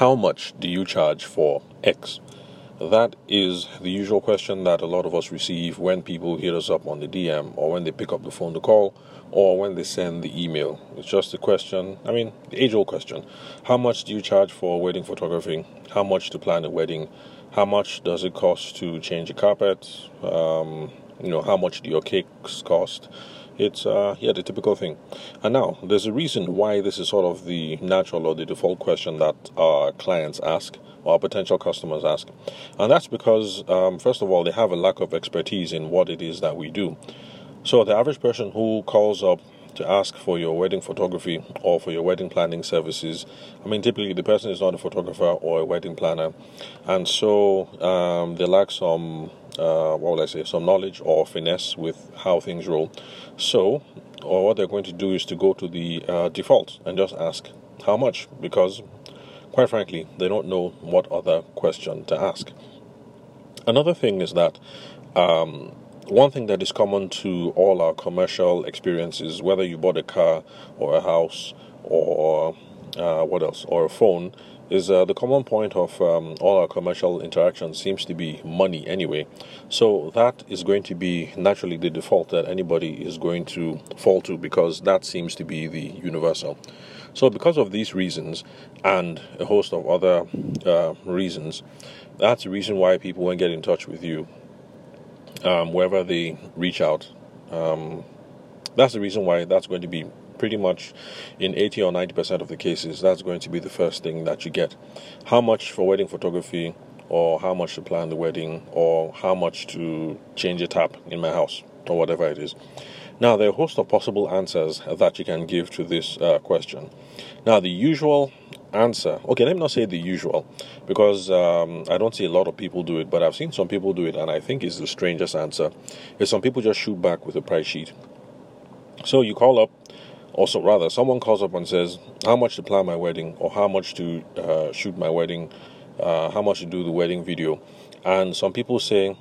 how much do you charge for X? That is the usual question that a lot of us receive when people hit us up on the DM or when they pick up the phone to call or when they send the email. It's just a question, I mean, the age old question. How much do you charge for wedding photography? How much to plan a wedding? How much does it cost to change a carpet? Um, you know, how much do your cakes cost? It's uh, yeah, the typical thing. And now there's a reason why this is sort of the natural or the default question that our clients ask or potential customers ask, and that's because um, first of all they have a lack of expertise in what it is that we do. So the average person who calls up to ask for your wedding photography or for your wedding planning services. I mean, typically the person is not a photographer or a wedding planner, and so um, they lack some uh, what will I say, some knowledge or finesse with how things roll. So, or what they're going to do is to go to the uh, default and just ask how much, because quite frankly, they don't know what other question to ask. Another thing is that um, one thing that is common to all our commercial experiences, whether you bought a car or a house or uh, what else, or a phone, is uh, the common point of um, all our commercial interactions seems to be money anyway. So that is going to be naturally the default that anybody is going to fall to because that seems to be the universal. So, because of these reasons and a host of other uh, reasons, that's the reason why people won't get in touch with you um, wherever they reach out. Um, that's the reason why that's going to be pretty much in 80 or 90% of the cases, that's going to be the first thing that you get. How much for wedding photography, or how much to plan the wedding, or how much to change a tap in my house, or whatever it is. Now, there are a host of possible answers that you can give to this uh, question. Now, the usual answer, okay, let me not say the usual, because um, I don't see a lot of people do it, but I've seen some people do it, and I think it's the strangest answer, is some people just shoot back with a price sheet. So you call up, also rather someone calls up and says how much to plan my wedding or how much to uh, shoot my wedding uh, how much to do the wedding video and some people say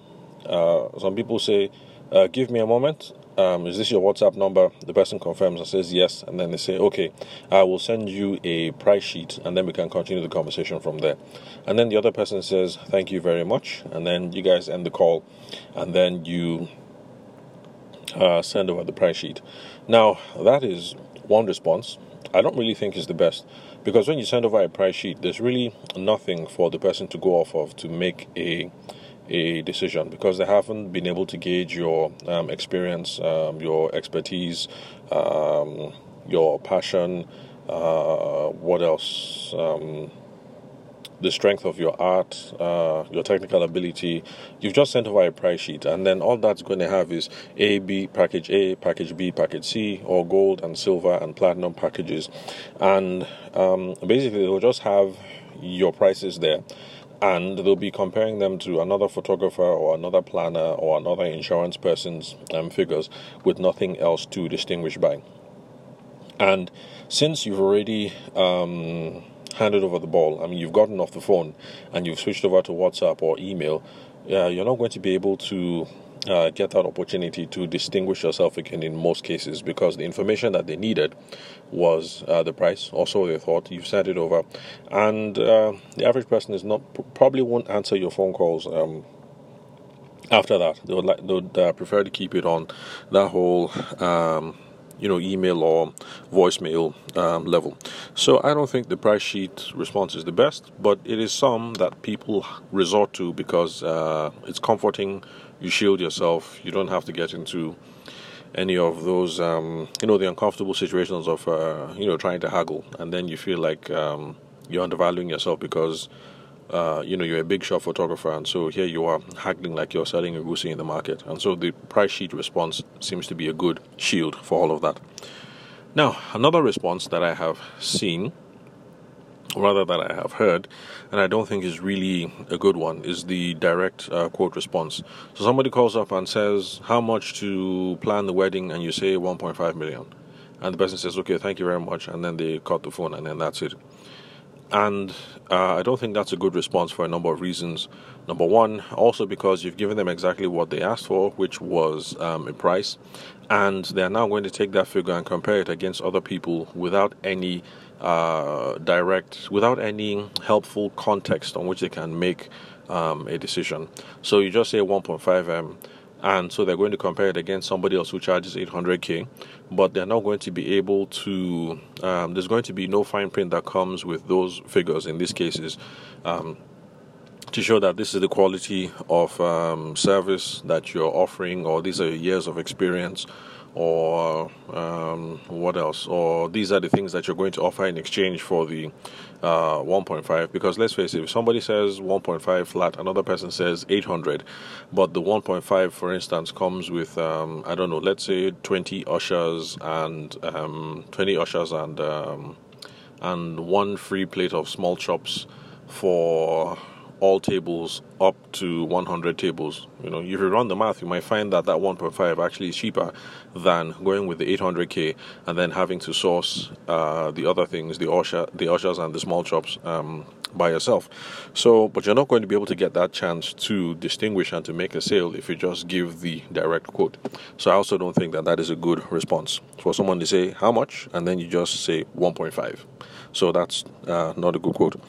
uh, some people say uh, give me a moment um, is this your whatsapp number the person confirms and says yes and then they say okay i will send you a price sheet and then we can continue the conversation from there and then the other person says thank you very much and then you guys end the call and then you uh, send over the price sheet. Now, that is one response. I don't really think is the best because when you send over a price sheet, there's really nothing for the person to go off of to make a a decision because they haven't been able to gauge your um, experience, um, your expertise, um, your passion. Uh, what else? Um, the strength of your art, uh, your technical ability. You've just sent over a price sheet, and then all that's going to have is A, B, package A, package B, package C, or gold and silver and platinum packages. And um, basically, they'll just have your prices there. And they'll be comparing them to another photographer or another planner or another insurance person's um, figures with nothing else to distinguish by. And since you've already um, handed over the ball. I mean, you've gotten off the phone and you've switched over to WhatsApp or email. Uh, you're not going to be able to uh, get that opportunity to distinguish yourself again in most cases because the information that they needed was uh, the price. Also, they thought you've sent it over, and uh, the average person is not probably won't answer your phone calls. Um, after that, they would like they would uh, prefer to keep it on that whole. Um, you know, email or voicemail um, level. So I don't think the price sheet response is the best, but it is some that people resort to because uh, it's comforting. You shield yourself. You don't have to get into any of those, um, you know, the uncomfortable situations of, uh, you know, trying to haggle, and then you feel like um, you're undervaluing yourself because uh, you know, you're a big shot photographer, and so here you are haggling like you're selling a goosey in the market. And so the price sheet response seems to be a good shield for all of that. Now, another response that I have seen, rather that I have heard, and I don't think is really a good one, is the direct uh, quote response. So somebody calls up and says, How much to plan the wedding? And you say 1.5 million. And the person says, Okay, thank you very much. And then they cut the phone, and then that's it. And uh, I don't think that's a good response for a number of reasons. Number one, also because you've given them exactly what they asked for, which was um, a price, and they're now going to take that figure and compare it against other people without any uh, direct, without any helpful context on which they can make um, a decision. So you just say 1.5M, and so they're going to compare it against somebody else who charges 800k, but they're not going to be able to. Um, there's going to be no fine print that comes with those figures in these cases. Um, to show that this is the quality of um, service that you're offering, or these are years of experience, or um, what else? Or these are the things that you're going to offer in exchange for the uh, 1.5. Because let's face it, if somebody says 1.5 flat, another person says 800, but the 1.5, for instance, comes with um, I don't know, let's say 20 ushers and um, 20 ushers and um, and one free plate of small chops for all tables up to 100 tables. You know, if you run the math, you might find that that 1.5 actually is cheaper than going with the 800k and then having to source uh, the other things, the usher, the ushers, and the small chops um, by yourself. So, but you're not going to be able to get that chance to distinguish and to make a sale if you just give the direct quote. So, I also don't think that that is a good response for someone to say how much and then you just say 1.5. So that's uh, not a good quote.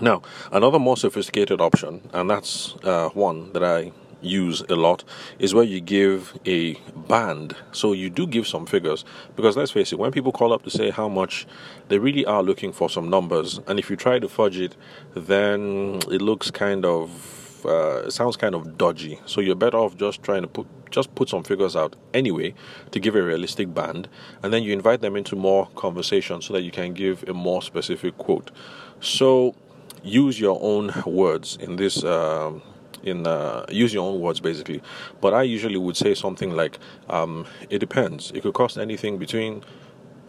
Now, another more sophisticated option, and that's uh, one that I use a lot, is where you give a band. So you do give some figures because let's face it, when people call up to say how much, they really are looking for some numbers, and if you try to fudge it, then it looks kind of uh, sounds kind of dodgy. So you're better off just trying to put just put some figures out anyway to give a realistic band, and then you invite them into more conversation so that you can give a more specific quote. So use your own words in this. Um, in uh, use your own words basically, but I usually would say something like, um, "It depends. It could cost anything between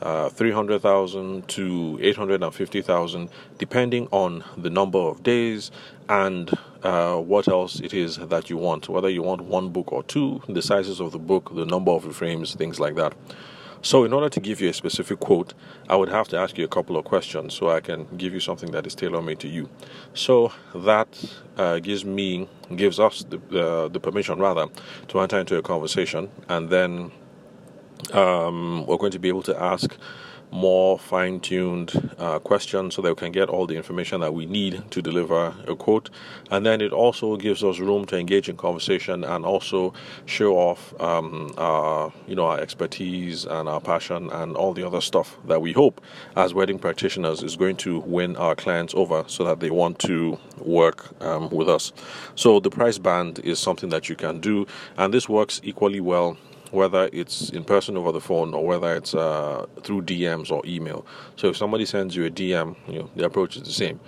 uh, 300,000 to 850,000, depending on the number of days and uh, what else it is that you want. Whether you want one book or two, the sizes of the book, the number of frames, things like that. So, in order to give you a specific quote, I would have to ask you a couple of questions so I can give you something that is tailor made to you. So, that uh, gives me, gives us the, uh, the permission rather to enter into a conversation, and then um, we're going to be able to ask more fine tuned uh, questions so that we can get all the information that we need to deliver a quote. And then it also gives us room to engage in conversation and also show off um, our, you know, our expertise and our passion and all the other stuff that we hope as wedding practitioners is going to win our clients over so that they want to work um, with us. So the price band is something that you can do, and this works equally well whether it's in person over the phone or whether it's uh, through DMs or email. So if somebody sends you a DM, you know the approach is the same.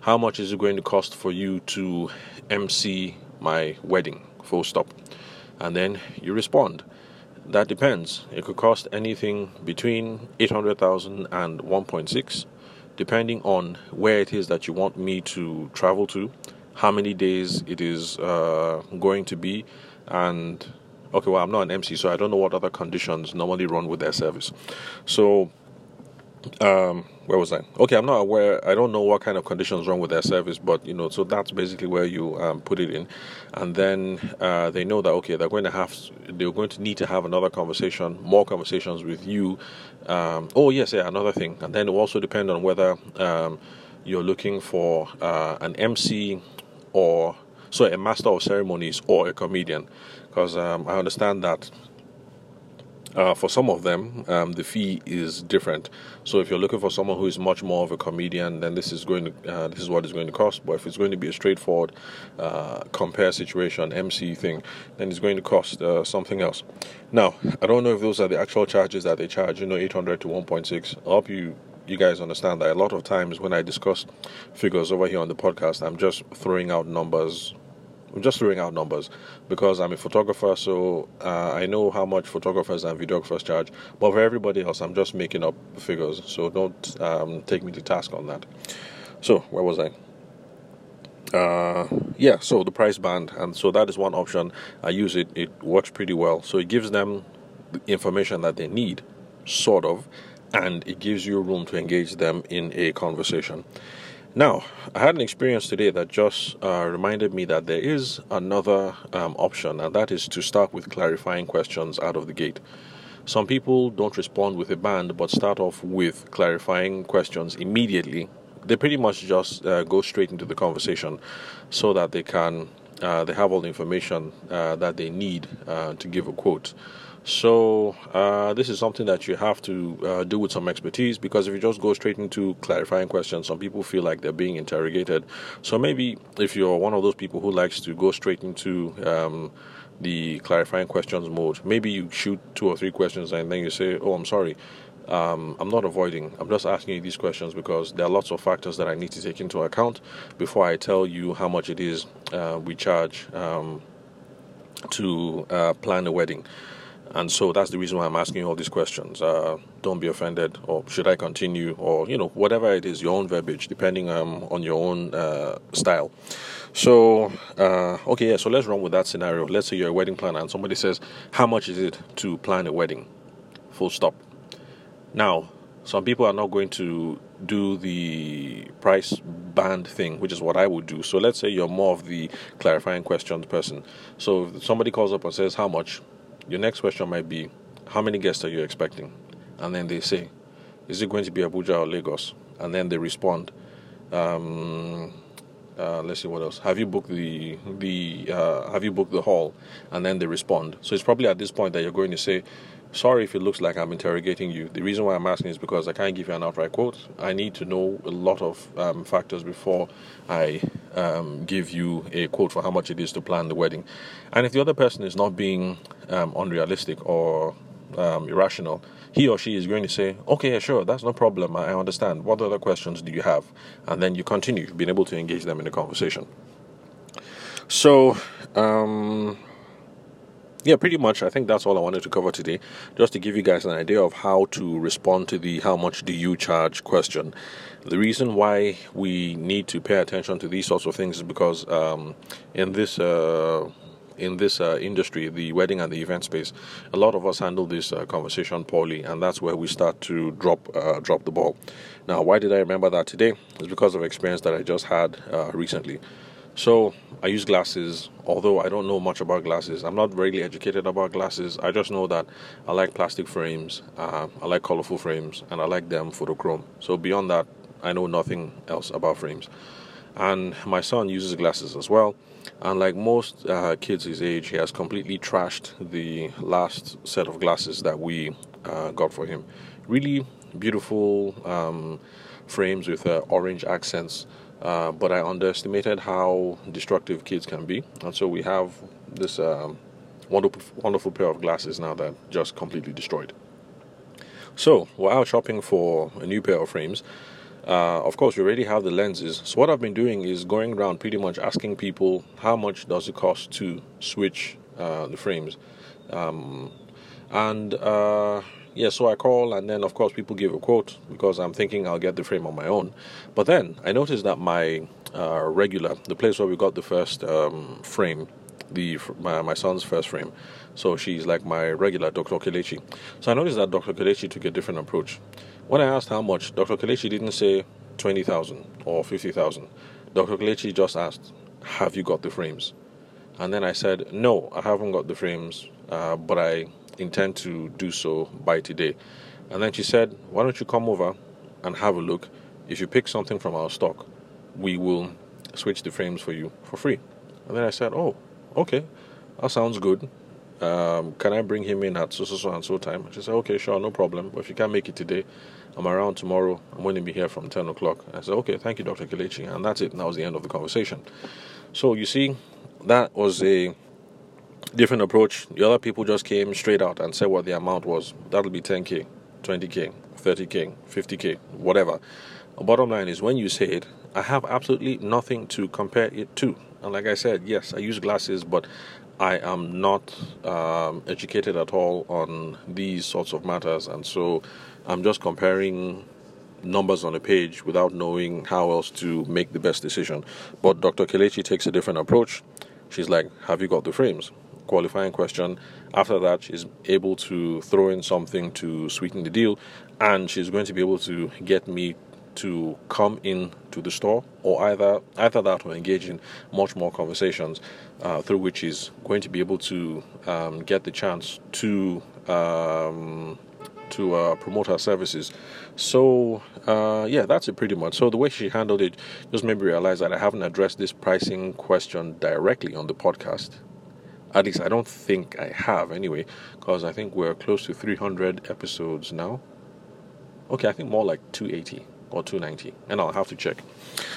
How much is it going to cost for you to MC my wedding? Full stop. And then you respond. That depends. It could cost anything between 800,000 and 1.6 depending on where it is that you want me to travel to, how many days it is uh, going to be, and okay, well, I'm not an MC, so I don't know what other conditions normally run with their service. So, um, where was I? Okay, I'm not aware. I don't know what kind of conditions run with their service, but you know, so that's basically where you um, put it in, and then uh, they know that okay, they're going to have, they're going to need to have another conversation, more conversations with you. Um, oh yes, yeah, another thing, and then it also depend on whether um, you're looking for uh, an MC or so a master of ceremonies or a comedian because um, I understand that uh, for some of them, um, the fee is different. So if you're looking for someone who is much more of a comedian, then this is going to uh, this is what it's going to cost. But if it's going to be a straightforward uh, compère situation MC thing, then it's going to cost uh, something else. Now I don't know if those are the actual charges that they charge. You know, 800 to 1.6. I hope you you guys understand that a lot of times when I discuss figures over here on the podcast, I'm just throwing out numbers I'm just throwing out numbers because I'm a photographer, so uh, I know how much photographers and videographers charge. But for everybody else, I'm just making up figures, so don't um, take me to task on that. So, where was I? Uh, yeah, so the price band, and so that is one option. I use it, it works pretty well. So, it gives them the information that they need, sort of, and it gives you room to engage them in a conversation. Now, I had an experience today that just uh, reminded me that there is another um, option, and that is to start with clarifying questions out of the gate. Some people don't respond with a band but start off with clarifying questions immediately. They pretty much just uh, go straight into the conversation so that they can uh, they have all the information uh, that they need uh, to give a quote. So uh, this is something that you have to uh, do with some expertise because if you just go straight into clarifying questions, some people feel like they're being interrogated. So maybe if you're one of those people who likes to go straight into um, the clarifying questions mode, maybe you shoot two or three questions and then you say, "Oh, I'm sorry." Um, I'm not avoiding. I'm just asking you these questions because there are lots of factors that I need to take into account before I tell you how much it is uh, we charge um, to uh, plan a wedding. And so that's the reason why I'm asking all these questions. Uh, don't be offended, or should I continue, or you know, whatever it is, your own verbiage, depending um, on your own uh, style. So, uh, okay, yeah. So let's run with that scenario. Let's say you're a wedding planner, and somebody says, "How much is it to plan a wedding?" Full stop. Now, some people are not going to do the price band thing, which is what I would do. So let's say you're more of the clarifying questions person. So if somebody calls up and says, "How much?" Your next question might be, How many guests are you expecting? And then they say, Is it going to be Abuja or Lagos? And then they respond, um, uh, let's see what else. Have you booked the the uh, Have you booked the hall? And then they respond. So it's probably at this point that you're going to say, Sorry if it looks like I'm interrogating you. The reason why I'm asking is because I can't give you an outright quote. I need to know a lot of um, factors before I um, give you a quote for how much it is to plan the wedding. And if the other person is not being um, unrealistic or um, irrational, he or she is going to say, Okay, sure, that's no problem. I understand. What other questions do you have? And then you continue being able to engage them in the conversation. So, um, yeah, pretty much. I think that's all I wanted to cover today, just to give you guys an idea of how to respond to the how much do you charge question. The reason why we need to pay attention to these sorts of things is because um, in this uh, in this uh, industry, the wedding and the event space, a lot of us handle this uh, conversation poorly, and that's where we start to drop uh, drop the ball. Now, why did I remember that today? It's because of experience that I just had uh, recently. So I use glasses, although I don't know much about glasses. I'm not really educated about glasses. I just know that I like plastic frames, uh, I like colorful frames, and I like them photochrome. So beyond that, I know nothing else about frames. And my son uses glasses as well. And like most uh, kids his age, he has completely trashed the last set of glasses that we uh, got for him. Really beautiful um, frames with uh, orange accents uh, but I underestimated how destructive kids can be, and so we have this um, wonderful, wonderful pair of glasses now that just completely destroyed. So we're out shopping for a new pair of frames. Uh, of course, we already have the lenses. So what I've been doing is going around pretty much asking people how much does it cost to switch uh, the frames, um, and uh, yeah, so I call, and then of course people give a quote because I'm thinking I'll get the frame on my own. But then I noticed that my uh, regular, the place where we got the first um, frame, the my, my son's first frame, so she's like my regular Dr. Kelechi. So I noticed that Dr. Kelechi took a different approach. When I asked how much, Dr. Kelechi didn't say twenty thousand or fifty thousand. Dr. Kelechi just asked, "Have you got the frames?" And then I said, "No, I haven't got the frames, uh, but I intend to do so by today. And then she said, Why don't you come over and have a look? If you pick something from our stock, we will switch the frames for you for free. And then I said, Oh, okay, that sounds good. Um, can I bring him in at so so so and so time? She said, Okay, sure, no problem. But if you can't make it today, I'm around tomorrow. I'm going to be here from 10 o'clock. I said, Okay, thank you, Dr. Kelechi. And that's it. And that was the end of the conversation. So you see, that was a different approach. The other people just came straight out and said what the amount was. That'll be 10k, 20k, 30k, 50k, whatever. Bottom line is when you say it, I have absolutely nothing to compare it to. And like I said, yes, I use glasses, but I am not um, educated at all on these sorts of matters, and so I'm just comparing numbers on a page without knowing how else to make the best decision. But Dr. Kelechi takes a different approach. She's like, Have you got the frames? Qualifying question. After that, she's able to throw in something to sweeten the deal, and she's going to be able to get me to come in to the store, or either either that or engage in much more conversations, uh, through which is going to be able to um, get the chance to um, to uh, promote her services. So uh, yeah, that's it pretty much. So the way she handled it just made me realize that I haven't addressed this pricing question directly on the podcast. At least I don't think I have anyway, because I think we're close to 300 episodes now. Okay, I think more like 280 or 290, and I'll have to check.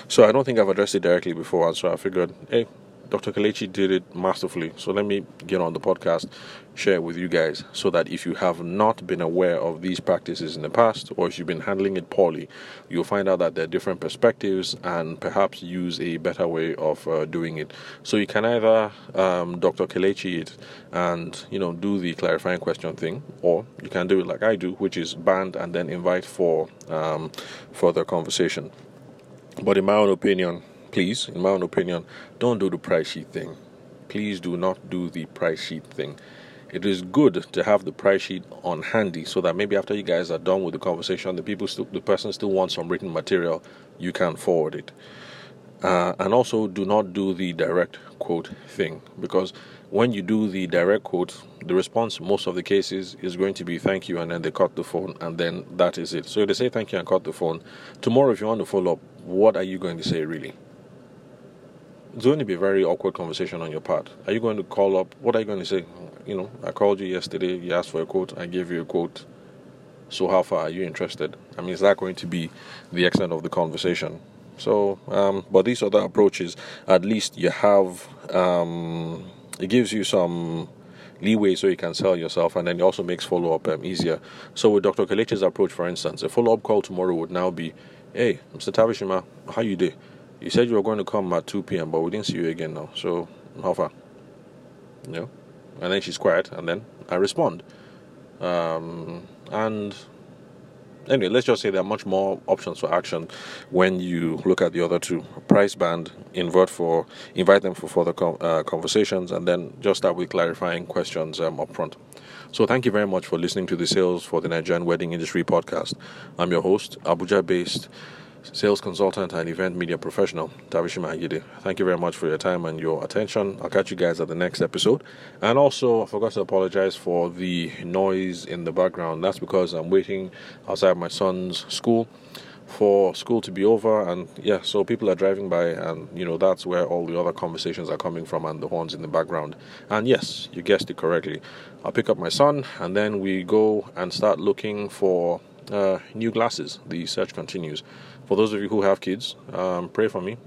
So I don't think I've addressed it directly before, so I figured, hey, Dr. Kelechi did it masterfully. So let me get on the podcast, share it with you guys, so that if you have not been aware of these practices in the past, or if you've been handling it poorly, you'll find out that there are different perspectives and perhaps use a better way of uh, doing it. So you can either um, Dr. Kelechi it and you know do the clarifying question thing, or you can do it like I do, which is band and then invite for um, further conversation. But in my own opinion, please, in my own opinion, don't do the price sheet thing. Please do not do the price sheet thing. It is good to have the price sheet on handy so that maybe after you guys are done with the conversation, the people still, the person still wants some written material, you can forward it. Uh, and also, do not do the direct quote thing because when you do the direct quote, the response most of the cases is going to be thank you, and then they cut the phone, and then that is it. So they say thank you and cut the phone, tomorrow if you want to follow up, what are you going to say really? It's going to be a very awkward conversation on your part. Are you going to call up? What are you going to say? You know, I called you yesterday. You asked for a quote. I gave you a quote. So how far are you interested? I mean, is that going to be the extent of the conversation? So, um, but these other approaches, at least you have, um, it gives you some leeway so you can sell yourself, and then it also makes follow up um, easier. So with Dr. Kelechi's approach, for instance, a follow up call tomorrow would now be, "Hey, Mr. Tavishima, how you doing?" You said you were going to come at 2 p.m., but we didn't see you again now. So, how far? You know? And then she's quiet, and then I respond. Um, and anyway, let's just say there are much more options for action when you look at the other two price band, invert for, invite them for further com- uh, conversations, and then just start with clarifying questions um, up front. So, thank you very much for listening to the Sales for the Nigerian Wedding Industry podcast. I'm your host, Abuja based sales consultant and event media professional, Tavishima Agide. Thank you very much for your time and your attention. I'll catch you guys at the next episode. And also, I forgot to apologize for the noise in the background. That's because I'm waiting outside my son's school for school to be over and yeah so people are driving by and you know that's where all the other conversations are coming from and the horns in the background and yes you guessed it correctly i'll pick up my son and then we go and start looking for uh, new glasses the search continues for those of you who have kids, um, pray for me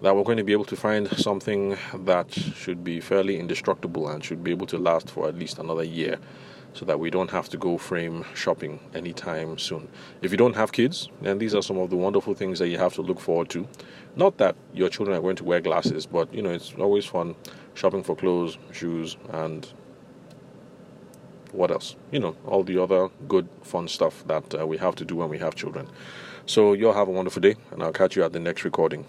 that we're going to be able to find something that should be fairly indestructible and should be able to last for at least another year so that we don't have to go frame shopping anytime soon. If you don't have kids, then these are some of the wonderful things that you have to look forward to. Not that your children are going to wear glasses, but you know, it's always fun shopping for clothes, shoes, and what else? You know, all the other good, fun stuff that uh, we have to do when we have children. So, you all have a wonderful day, and I'll catch you at the next recording.